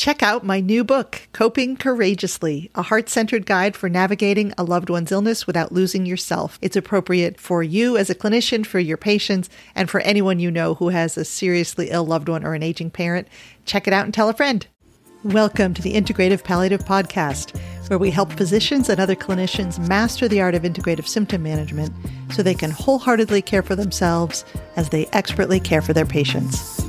Check out my new book, Coping Courageously, a heart centered guide for navigating a loved one's illness without losing yourself. It's appropriate for you as a clinician, for your patients, and for anyone you know who has a seriously ill loved one or an aging parent. Check it out and tell a friend. Welcome to the Integrative Palliative Podcast, where we help physicians and other clinicians master the art of integrative symptom management so they can wholeheartedly care for themselves as they expertly care for their patients.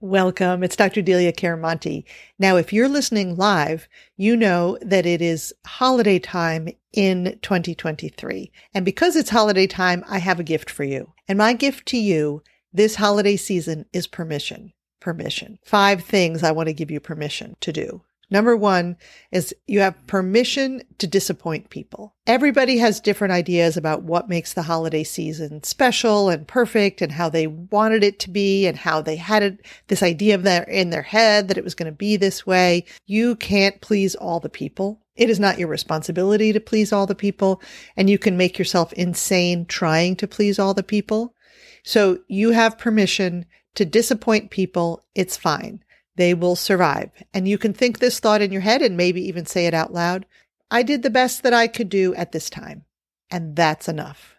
Welcome. It's Dr. Delia Chiaramonte. Now, if you're listening live, you know that it is holiday time in 2023. And because it's holiday time, I have a gift for you. And my gift to you this holiday season is permission. Permission. Five things I want to give you permission to do. Number one is you have permission to disappoint people. Everybody has different ideas about what makes the holiday season special and perfect and how they wanted it to be and how they had it, this idea of their in their head that it was going to be this way. You can't please all the people. It is not your responsibility to please all the people and you can make yourself insane trying to please all the people. So you have permission to disappoint people. It's fine they will survive. And you can think this thought in your head and maybe even say it out loud. I did the best that I could do at this time. And that's enough.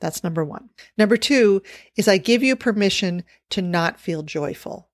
That's number one. Number two is I give you permission to not feel joyful.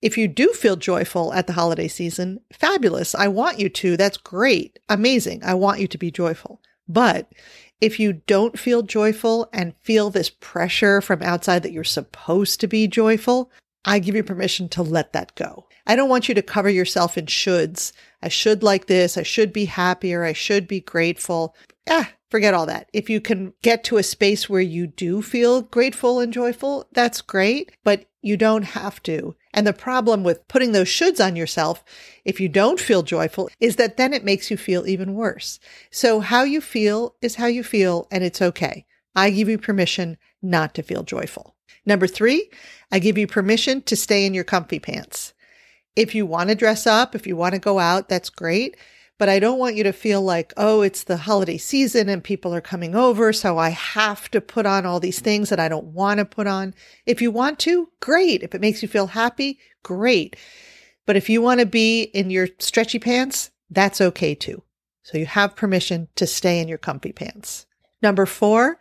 If you do feel joyful at the holiday season, fabulous. I want you to. That's great. Amazing. I want you to be joyful. But if you don't feel joyful and feel this pressure from outside that you're supposed to be joyful, I give you permission to let that go. I don't want you to cover yourself in shoulds. I should like this. I should be happier. I should be grateful. Ah, forget all that. If you can get to a space where you do feel grateful and joyful, that's great, but you don't have to. And the problem with putting those shoulds on yourself, if you don't feel joyful, is that then it makes you feel even worse. So how you feel is how you feel, and it's okay. I give you permission not to feel joyful. Number three, I give you permission to stay in your comfy pants. If you want to dress up, if you want to go out, that's great. But I don't want you to feel like, oh, it's the holiday season and people are coming over. So I have to put on all these things that I don't want to put on. If you want to, great. If it makes you feel happy, great. But if you want to be in your stretchy pants, that's okay too. So you have permission to stay in your comfy pants. Number four,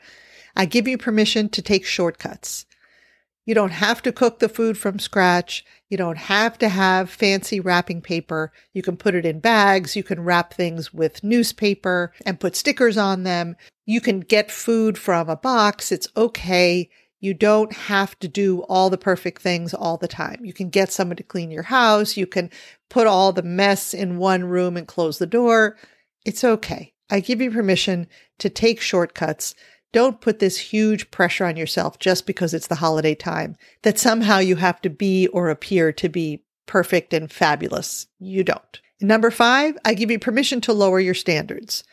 I give you permission to take shortcuts. You don't have to cook the food from scratch. You don't have to have fancy wrapping paper. You can put it in bags. You can wrap things with newspaper and put stickers on them. You can get food from a box. It's okay. You don't have to do all the perfect things all the time. You can get someone to clean your house. You can put all the mess in one room and close the door. It's okay. I give you permission to take shortcuts don't put this huge pressure on yourself just because it's the holiday time that somehow you have to be or appear to be perfect and fabulous. You don't. Number five, I give you permission to lower your standards.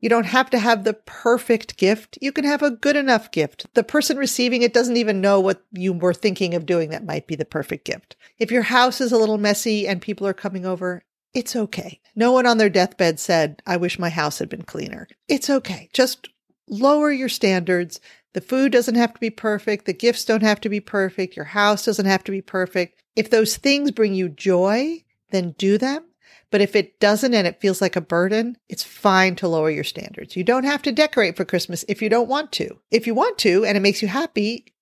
You don't have to have the perfect gift. You can have a good enough gift. The person receiving it doesn't even know what you were thinking of doing that might be the perfect gift. If your house is a little messy and people are coming over, it's okay. No one on their deathbed said, I wish my house had been cleaner. It's okay. Just lower your standards. The food doesn't have to be perfect. The gifts don't have to be perfect. Your house doesn't have to be perfect. If those things bring you joy, then do them. But if it doesn't and it feels like a burden, it's fine to lower your standards. You don't have to decorate for Christmas if you don't want to. If you want to and it makes you happy,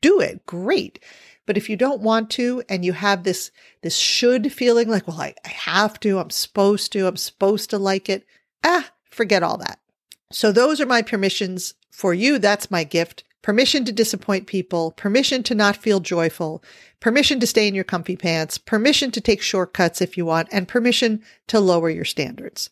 do it. Great. But if you don't want to and you have this, this should feeling like, well, I, I have to, I'm supposed to, I'm supposed to like it. Ah, forget all that. So those are my permissions for you. That's my gift. Permission to disappoint people, permission to not feel joyful, permission to stay in your comfy pants, permission to take shortcuts if you want, and permission to lower your standards.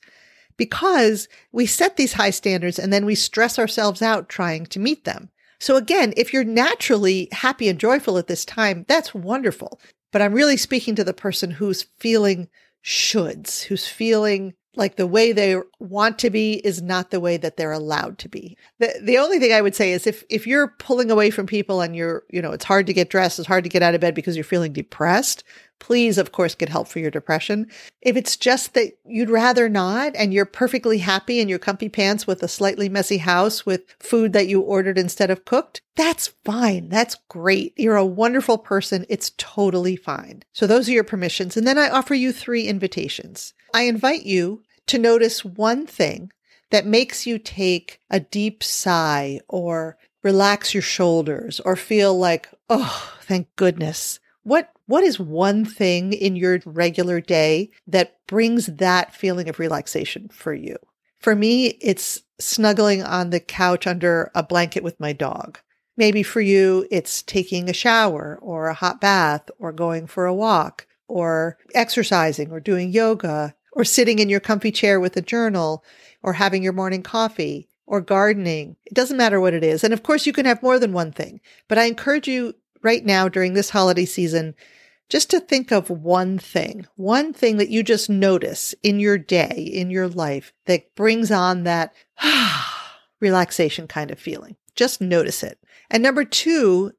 Because we set these high standards and then we stress ourselves out trying to meet them. So again, if you're naturally happy and joyful at this time, that's wonderful. But I'm really speaking to the person who's feeling shoulds, who's feeling like the way they want to be is not the way that they're allowed to be. The the only thing I would say is if if you're pulling away from people and you're, you know, it's hard to get dressed, it's hard to get out of bed because you're feeling depressed, please, of course, get help for your depression. If it's just that you'd rather not and you're perfectly happy in your comfy pants with a slightly messy house with food that you ordered instead of cooked, that's fine. That's great. You're a wonderful person. It's totally fine. So those are your permissions. And then I offer you three invitations. I invite you to notice one thing that makes you take a deep sigh or relax your shoulders or feel like, oh, thank goodness. What what is one thing in your regular day that brings that feeling of relaxation for you? For me, it's snuggling on the couch under a blanket with my dog. Maybe for you, it's taking a shower or a hot bath or going for a walk or exercising or doing yoga or sitting in your comfy chair with a journal or having your morning coffee or gardening. It doesn't matter what it is. And of course, you can have more than one thing, but I encourage you right now during this holiday season just to think of one thing, one thing that you just notice in your day, in your life that brings on that relaxation kind of feeling. Just notice it. And number two,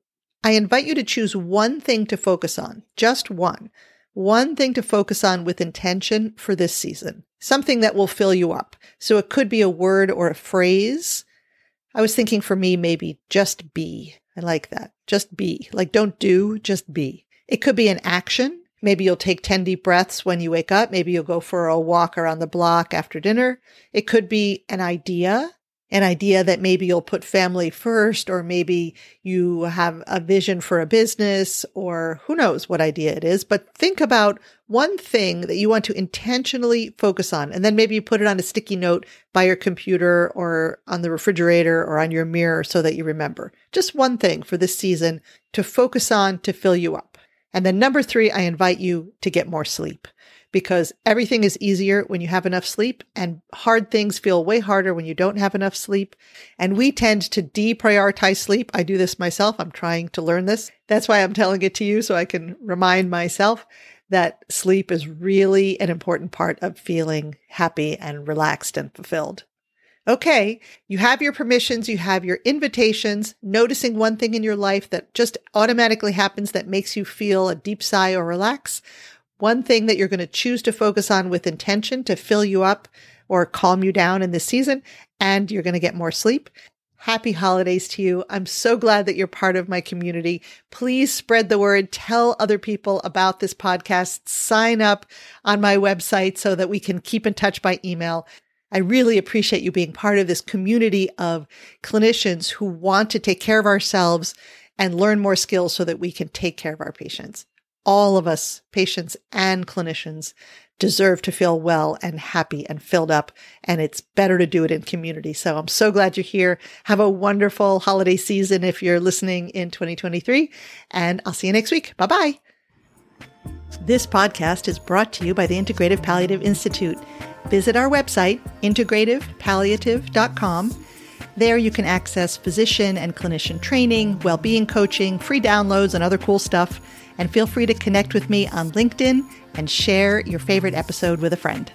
I invite you to choose one thing to focus on, just one, one thing to focus on with intention for this season, something that will fill you up. So it could be a word or a phrase. I was thinking for me, maybe just be. I like that. Just be. Like don't do, just be. It could be an action. Maybe you'll take 10 deep breaths when you wake up. Maybe you'll go for a walk around the block after dinner. It could be an idea, an idea that maybe you'll put family first, or maybe you have a vision for a business, or who knows what idea it is. But think about one thing that you want to intentionally focus on. And then maybe you put it on a sticky note by your computer or on the refrigerator or on your mirror so that you remember. Just one thing for this season to focus on to fill you up. And then number three, I invite you to get more sleep because everything is easier when you have enough sleep and hard things feel way harder when you don't have enough sleep. And we tend to deprioritize sleep. I do this myself. I'm trying to learn this. That's why I'm telling it to you so I can remind myself that sleep is really an important part of feeling happy and relaxed and fulfilled. Okay, you have your permissions, you have your invitations, noticing one thing in your life that just automatically happens that makes you feel a deep sigh or relax. One thing that you're going to choose to focus on with intention to fill you up or calm you down in this season, and you're going to get more sleep. Happy holidays to you. I'm so glad that you're part of my community. Please spread the word. Tell other people about this podcast. Sign up on my website so that we can keep in touch by email. I really appreciate you being part of this community of clinicians who want to take care of ourselves and learn more skills so that we can take care of our patients. All of us, patients and clinicians, deserve to feel well and happy and filled up. And it's better to do it in community. So I'm so glad you're here. Have a wonderful holiday season if you're listening in 2023. And I'll see you next week. Bye bye. This podcast is brought to you by the Integrative Palliative Institute. Visit our website, integrativepalliative.com. There you can access physician and clinician training, well-being coaching, free downloads, and other cool stuff. And feel free to connect with me on LinkedIn and share your favorite episode with a friend.